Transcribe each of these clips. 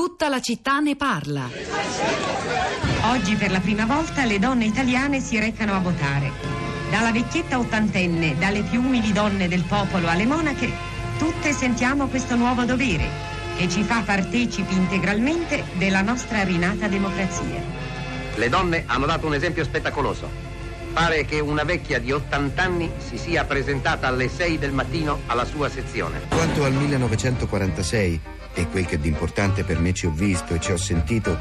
Tutta la città ne parla. Oggi per la prima volta le donne italiane si recano a votare. Dalla vecchietta ottantenne, dalle più umili donne del popolo alle monache, tutte sentiamo questo nuovo dovere che ci fa partecipi integralmente della nostra rinata democrazia. Le donne hanno dato un esempio spettacoloso. Pare che una vecchia di 80 anni si sia presentata alle 6 del mattino alla sua sezione. Quanto al 1946 e quel che d'importante per me ci ho visto e ci ho sentito,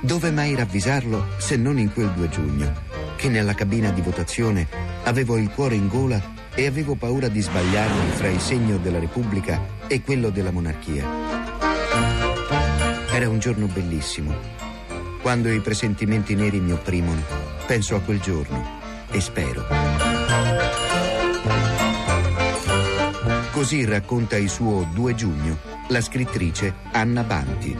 dove mai ravvisarlo se non in quel 2 giugno, che nella cabina di votazione avevo il cuore in gola e avevo paura di sbagliarmi fra il segno della Repubblica e quello della monarchia. Era un giorno bellissimo. Quando i presentimenti neri mi opprimono, penso a quel giorno e spero. Così racconta il suo 2 giugno la scrittrice Anna Banti.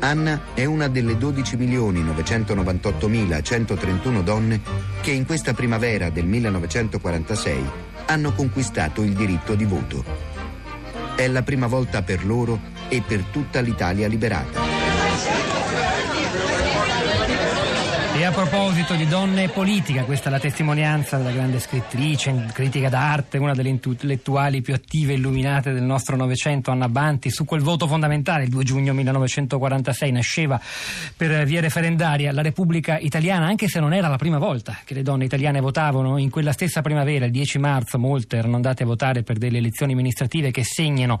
Anna è una delle 12.998.131 donne che in questa primavera del 1946 hanno conquistato il diritto di voto. È la prima volta per loro e per tutta l'Italia liberata. A proposito di donne e politica, questa è la testimonianza della grande scrittrice, critica d'arte, una delle intellettuali più attive e illuminate del nostro Novecento, Anna Banti, su quel voto fondamentale, il 2 giugno 1946, nasceva per via referendaria la Repubblica Italiana, anche se non era la prima volta che le donne italiane votavano, in quella stessa primavera, il 10 marzo, molte erano andate a votare per delle elezioni amministrative che segnano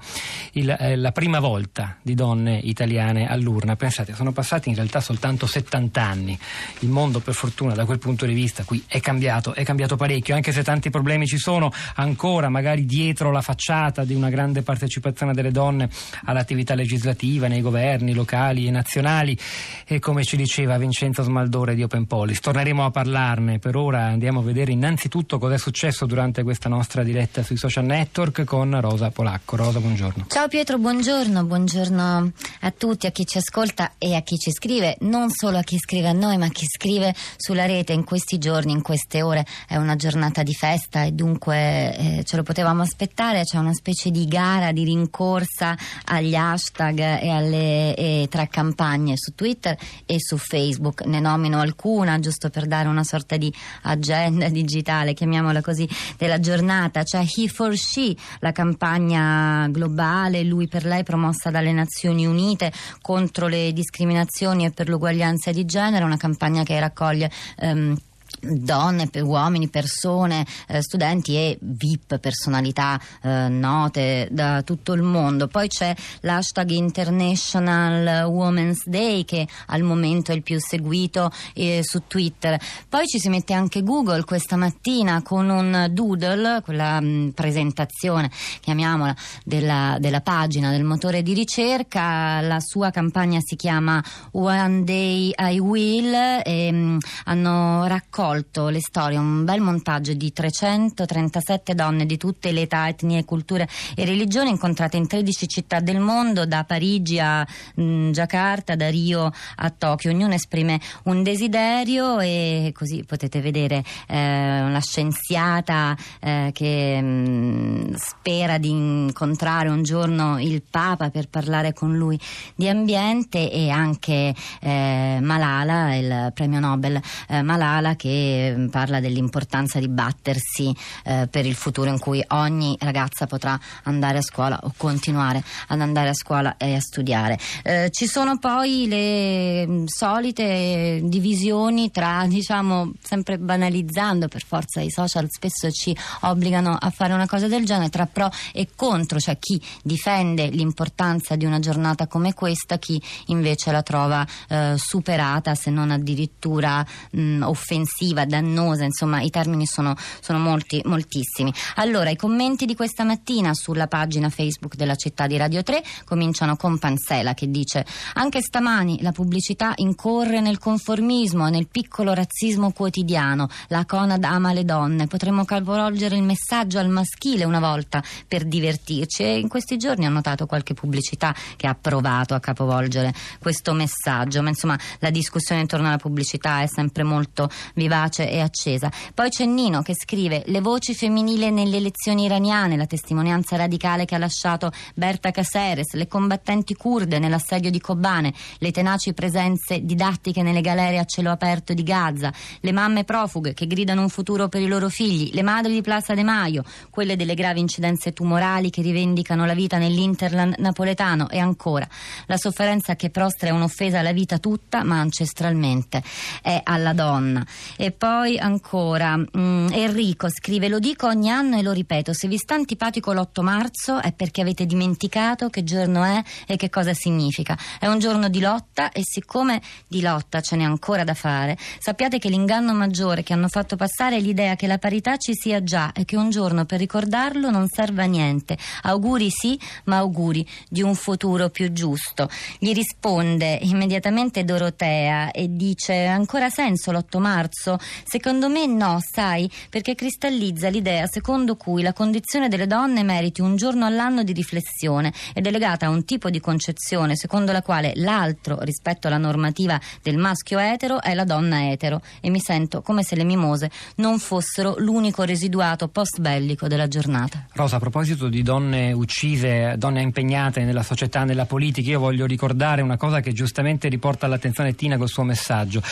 il, eh, la prima volta di donne italiane all'urna. Pensate, sono passati in realtà soltanto 70 anni il mondo per fortuna da quel punto di vista qui è cambiato, è cambiato parecchio, anche se tanti problemi ci sono ancora, magari dietro la facciata di una grande partecipazione delle donne all'attività legislativa nei governi locali e nazionali e come ci diceva Vincenzo Smaldore di Open Police. Torneremo a parlarne, per ora andiamo a vedere innanzitutto cosa è successo durante questa nostra diretta sui social network con Rosa Polacco. Rosa, buongiorno. Ciao Pietro, buongiorno, buongiorno a tutti, a chi ci ascolta e a chi ci scrive, non solo a chi scrive a noi ma a chi scrive sulla rete in questi giorni, in queste ore, è una giornata di festa e dunque eh, ce lo potevamo aspettare, c'è una specie di gara, di rincorsa agli hashtag e alle e tra campagne su Twitter e su Facebook. Ne nomino alcuna giusto per dare una sorta di agenda digitale, chiamiamola così, della giornata. C'è He for She, la campagna globale, lui per lei promossa dalle Nazioni Unite contro le discriminazioni e per l'uguaglianza di genere, una campagna che raccoglie ehm, donne, uomini, persone, eh, studenti e VIP, personalità eh, note da tutto il mondo. Poi c'è l'hashtag International Women's Day che al momento è il più seguito eh, su Twitter. Poi ci si mette anche Google questa mattina con un doodle, quella mh, presentazione, chiamiamola, della, della pagina del motore di ricerca. La sua campagna si chiama One Day I Will e mh, hanno raccolto raccolto le storie, un bel montaggio di 337 donne di tutte le età, etnie, culture e religioni incontrate in 13 città del mondo, da Parigi a mh, mm, Giacarta, da Rio a Tokyo. Ognuno esprime un desiderio e così potete vedere eh, una scienziata eh, che mh, mm, spera di incontrare un giorno il Papa per parlare con lui di ambiente e anche eh, Malala, il premio Nobel eh, Malala che Mm, parla dell'importanza di battersi eh, per il futuro in cui ogni ragazza potrà andare a scuola o continuare ad andare a scuola e a studiare. Eh, ci sono poi le mm, solite divisioni tra, diciamo, sempre banalizzando per forza i social spesso ci obbligano a fare una cosa del genere tra pro e contro, cioè chi difende l'importanza di una giornata come questa, chi invece la trova eh, superata se non addirittura mh, mm, offensiva offensiva, dannosa, insomma i termini sono, sono molti, moltissimi. Allora, i commenti di questa mattina sulla pagina Facebook della città di Radio 3 cominciano con Pansela che dice anche stamani la pubblicità incorre nel conformismo e nel piccolo razzismo quotidiano. La Conad ama le donne, potremmo capovolgere il messaggio al maschile una volta per divertirci e in questi giorni ho notato qualche pubblicità che ha provato a capovolgere questo messaggio, ma insomma la discussione intorno alla pubblicità è sempre molto vivace vivace e accesa. Poi c'è Nino che scrive le voci femminili nelle elezioni iraniane, la testimonianza radicale che ha lasciato Berta Caceres, le combattenti kurde nell'assedio di Kobane, le tenaci presenze didattiche nelle galere a cielo aperto di Gaza, le mamme profughe che gridano un futuro per i loro figli, le madri di Plaza de Maio, quelle delle gravi incidenze tumorali che rivendicano la vita nell'Interland napoletano e ancora la sofferenza che prostra è un'offesa alla vita tutta, ma ancestralmente è alla donna. E poi ancora mm, Enrico scrive: Lo dico ogni anno e lo ripeto: se vi sta antipatico l'8 marzo è perché avete dimenticato che giorno è e che cosa significa. È un giorno di lotta e siccome di lotta ce n'è ancora da fare, sappiate che l'inganno maggiore che hanno fatto passare è l'idea che la parità ci sia già e che un giorno per ricordarlo non serve a niente. Auguri sì, ma auguri di un futuro più giusto. Gli risponde immediatamente Dorotea e dice: ancora senso l'8 marzo? Secondo me no, sai, perché cristallizza l'idea secondo cui la condizione delle donne meriti un giorno all'anno di riflessione ed è legata a un tipo di concezione secondo la quale l'altro rispetto alla normativa del maschio etero è la donna etero e mi sento come se le mimose non fossero l'unico residuato post bellico della giornata. Rosa, a proposito di donne uccise, donne impegnate nella società, nella politica, io voglio ricordare una cosa che giustamente riporta all'attenzione Tina col suo messaggio.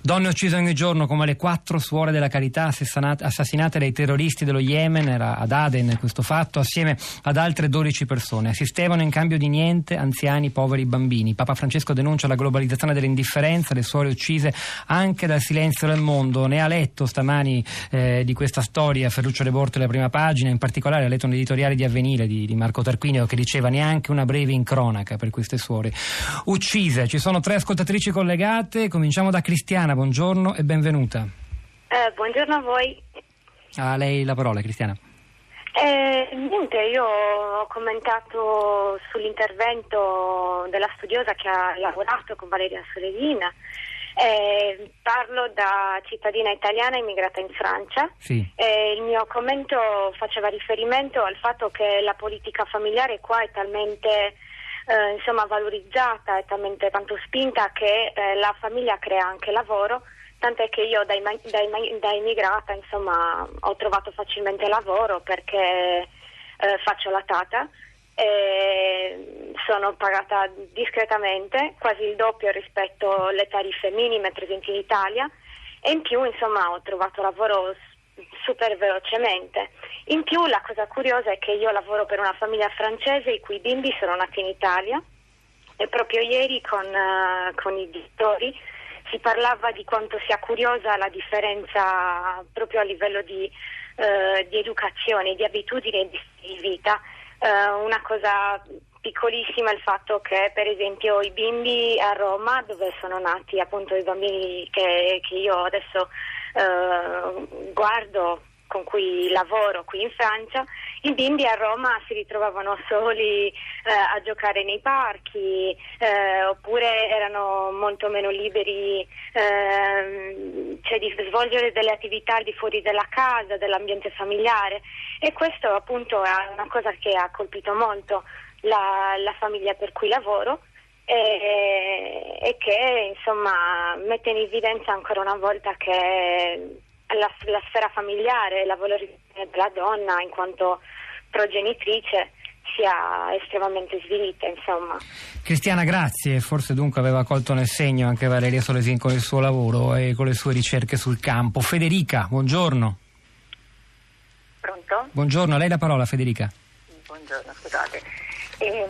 Donne uccise ogni giorno come le quattro suore della carità assassinate dai terroristi dello Yemen, era ad Aden questo fatto, assieme ad altre 12 persone. Assistevano in cambio di niente anziani, poveri, bambini. Papa Francesco denuncia la globalizzazione dell'indifferenza, le suore uccise anche dal silenzio del mondo. Ne ha letto stamani eh, di questa storia Ferruccio De Borto la prima pagina, in particolare ha letto un editoriale di Avvenire di, di Marco Tarquinio che diceva neanche una breve incronaca per queste suore uccise. Ci sono tre ascoltatrici collegate, cominciamo da Cristiana buongiorno e benvenuta. Eh, buongiorno a voi. A lei la parola, Cristiana. Eh, niente, io ho commentato sull'intervento della studiosa che ha lavorato con Valeria Soredina. Eh, parlo da cittadina italiana immigrata in Francia. Sì. Eh, il mio commento faceva riferimento al fatto che la politica familiare qua è talmente eh, insomma, valorizzata e talmente tanto spinta che eh, la famiglia crea anche lavoro, tant'è che io da, immigrata insomma, ho trovato facilmente lavoro perché eh, faccio la tata. E sono pagata discretamente, quasi il doppio rispetto alle tariffe minime presenti in Italia e in più insomma ho trovato lavoro super velocemente. In più la cosa curiosa è che io lavoro per una famiglia francese i cui bimbi sono nati in Italia e proprio ieri con, uh, con i direttori si parlava di quanto sia curiosa la differenza proprio a livello di, uh, di educazione, di abitudini e di vita. Uh, una cosa piccolissima è il fatto che per esempio i bimbi a Roma, dove sono nati appunto i bambini che, che io adesso eh, guardo con cui lavoro qui in Francia, i bimbi a Roma si ritrovavano soli eh, a giocare nei parchi eh, oppure erano molto meno liberi eh, cioè di svolgere delle attività al di fuori della casa, dell'ambiente familiare. E questo appunto è una cosa che ha colpito molto la, la famiglia per cui lavoro e, e, che insomma mette in evidenza ancora una volta che la, la sfera familiare, la valorizzazione della donna in quanto progenitrice sia estremamente svilita, insomma. Cristiana, grazie. Forse dunque aveva colto nel segno anche Valeria Solesin con il suo lavoro e con le sue ricerche sul campo. Federica, buongiorno. Pronto? Buongiorno, a lei la parola Federica. Buongiorno, scusate. E,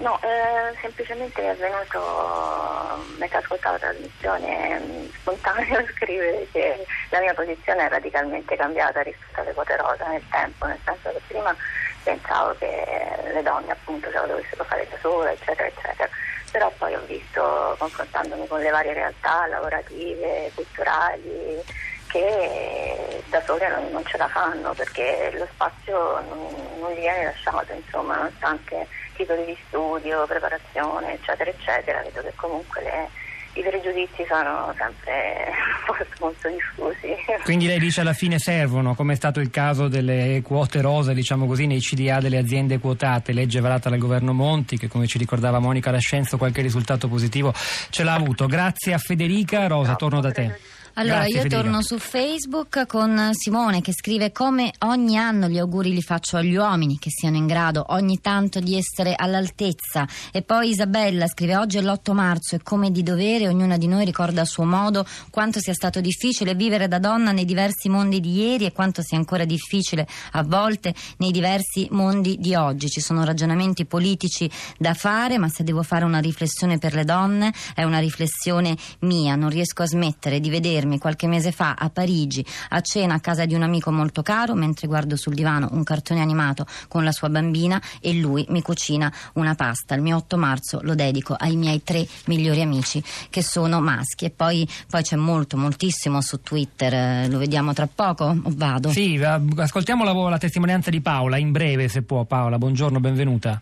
no, eh, semplicemente è venuto, mentre ascoltavo la trasmissione, spontaneo scrivere che la mia posizione è radicalmente cambiata rispetto alle quote rosa nel tempo, nel senso che prima pensavo che le donne appunto se lo dovessero fare da sole, eccetera, eccetera. Però poi ho visto, confrontandomi con le varie realtà lavorative, culturali, che da sole non, non, ce la fanno perché lo spazio non, non gli viene lasciato, insomma, nonostante titoli di studio, preparazione, eccetera, eccetera, vedo che comunque le, i pregiudizi sono sempre molto diffusi. Quindi lei dice alla fine servono, come è stato il caso delle quote rosa, diciamo così, nei CDA delle aziende quotate, legge varata dal governo Monti, che come ci ricordava Monica Lascenzo qualche risultato positivo ce l'ha avuto. Grazie a Federica, Rosa, torno da te. Allora, Grazie, io Federica. torno su Facebook con Simone che scrive come ogni anno gli auguri li faccio agli uomini che siano in grado ogni tanto di essere all'altezza. E poi Isabella scrive oggi è l'8 marzo e come di dovere ognuna di noi ricorda a suo modo quanto sia stato difficile vivere da donna nei diversi mondi di ieri e quanto sia ancora difficile a volte nei diversi mondi di oggi. Ci sono ragionamenti politici da fare, ma se devo fare una riflessione per le donne è una riflessione mia. Non riesco a smettere di vedermi qualche mese fa a Parigi a cena a casa di un amico molto caro mentre guardo sul divano un cartone animato con la sua bambina e lui mi cucina una pasta. Il mio 8 marzo lo dedico ai miei tre migliori amici che sono maschi e poi, poi c'è molto, moltissimo su Twitter. Eh, Lo vediamo tra poco o vado? Sì, eh, ascoltiamo la, la testimonianza di Paola, in breve se può. Paola, buongiorno, benvenuta.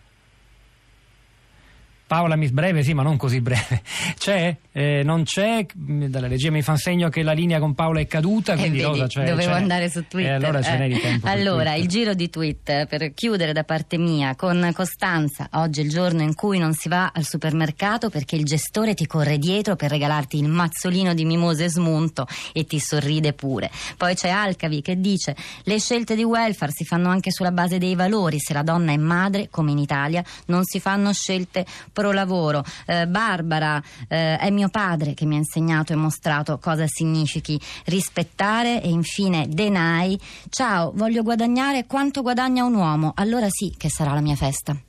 Paola, mi breve, sì, ma non così breve. C'è? Eh, non c'è? Dalla regia mi fa segno che la linea con Paola è caduta, Eh, quindi vedi, Rosa c'è. dovevo c'è. andare su Twitter. Eh, allora ce n'è Eh. di tempo. per Allora, Twitter. il giro di tweet per chiudere da parte mia con Costanza. Oggi è il giorno in cui non si va al supermercato perché il gestore ti corre dietro per regalarti il mazzolino di mimose smunto e ti sorride pure. Poi c'è Alcavi che dice: Le scelte di welfare si fanno anche sulla base dei valori. Se la donna è madre, come in Italia, non si fanno scelte pro lavoro. Eh, Barbara eh, è mio padre che mi ha insegnato e mostrato cosa significhi rispettare e infine Denai. Ciao, voglio guadagnare quanto guadagna un uomo, allora sì che sarà la mia festa.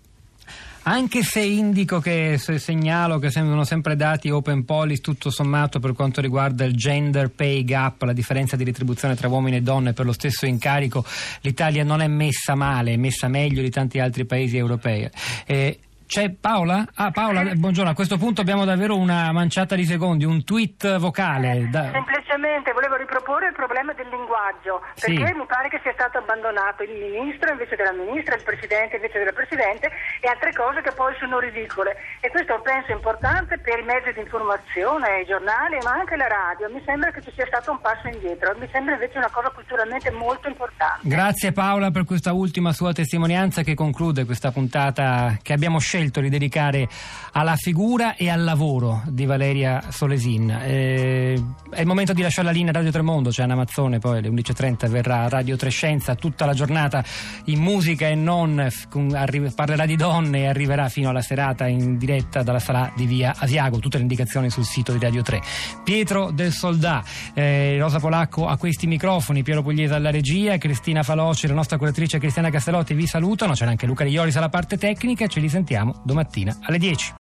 Anche se indico che se segnalo che sembrano sempre dati open policy tutto sommato per quanto riguarda il gender pay gap, la differenza di retribuzione tra uomini e donne per lo stesso incarico, l'Italia non è messa male, è messa meglio di tanti altri paesi europei. Eh, c'è Paola? Ah, Paola, buongiorno. A questo punto abbiamo davvero una manciata di secondi, un tweet vocale. Da- Semplicemente volevo riproporre il problema del linguaggio, Sì. perché mi pare che sia stato abbandonato il ministro invece della ministra, il presidente invece della presidente e altre cose che poi sono ridicole. E questo penso è importante per i mezzi di informazione, i giornali, ma anche la radio. Mi sembra che ci sia stato un passo indietro, mi sembra invece una cosa culturalmente molto importante. Grazie Paola per questa ultima sua testimonianza che conclude questa puntata che abbiamo scelto di dedicare alla figura e al lavoro di Valeria Solesin. Eh, è il momento di lasciare la linea Radio Tremondo, c'è Anna Mazzone, poi alle 11.30 verrà Radio Trescenza, tutta la giornata in musica e non, arri- parlerà di donne e arriverà fino alla serata in diretta dalla sala di via Asiago, tutte le indicazioni sul sito di Radio 3. Pietro del Soldà, eh, Rosa Polacco a questi microfoni, Piero Pugliese alla regia, Cristina Faloci, la nostra curatrice Cristiana Castellotti vi salutano, c'era anche Luca Riolis alla parte tecnica ce li sentiamo domattina alle 10.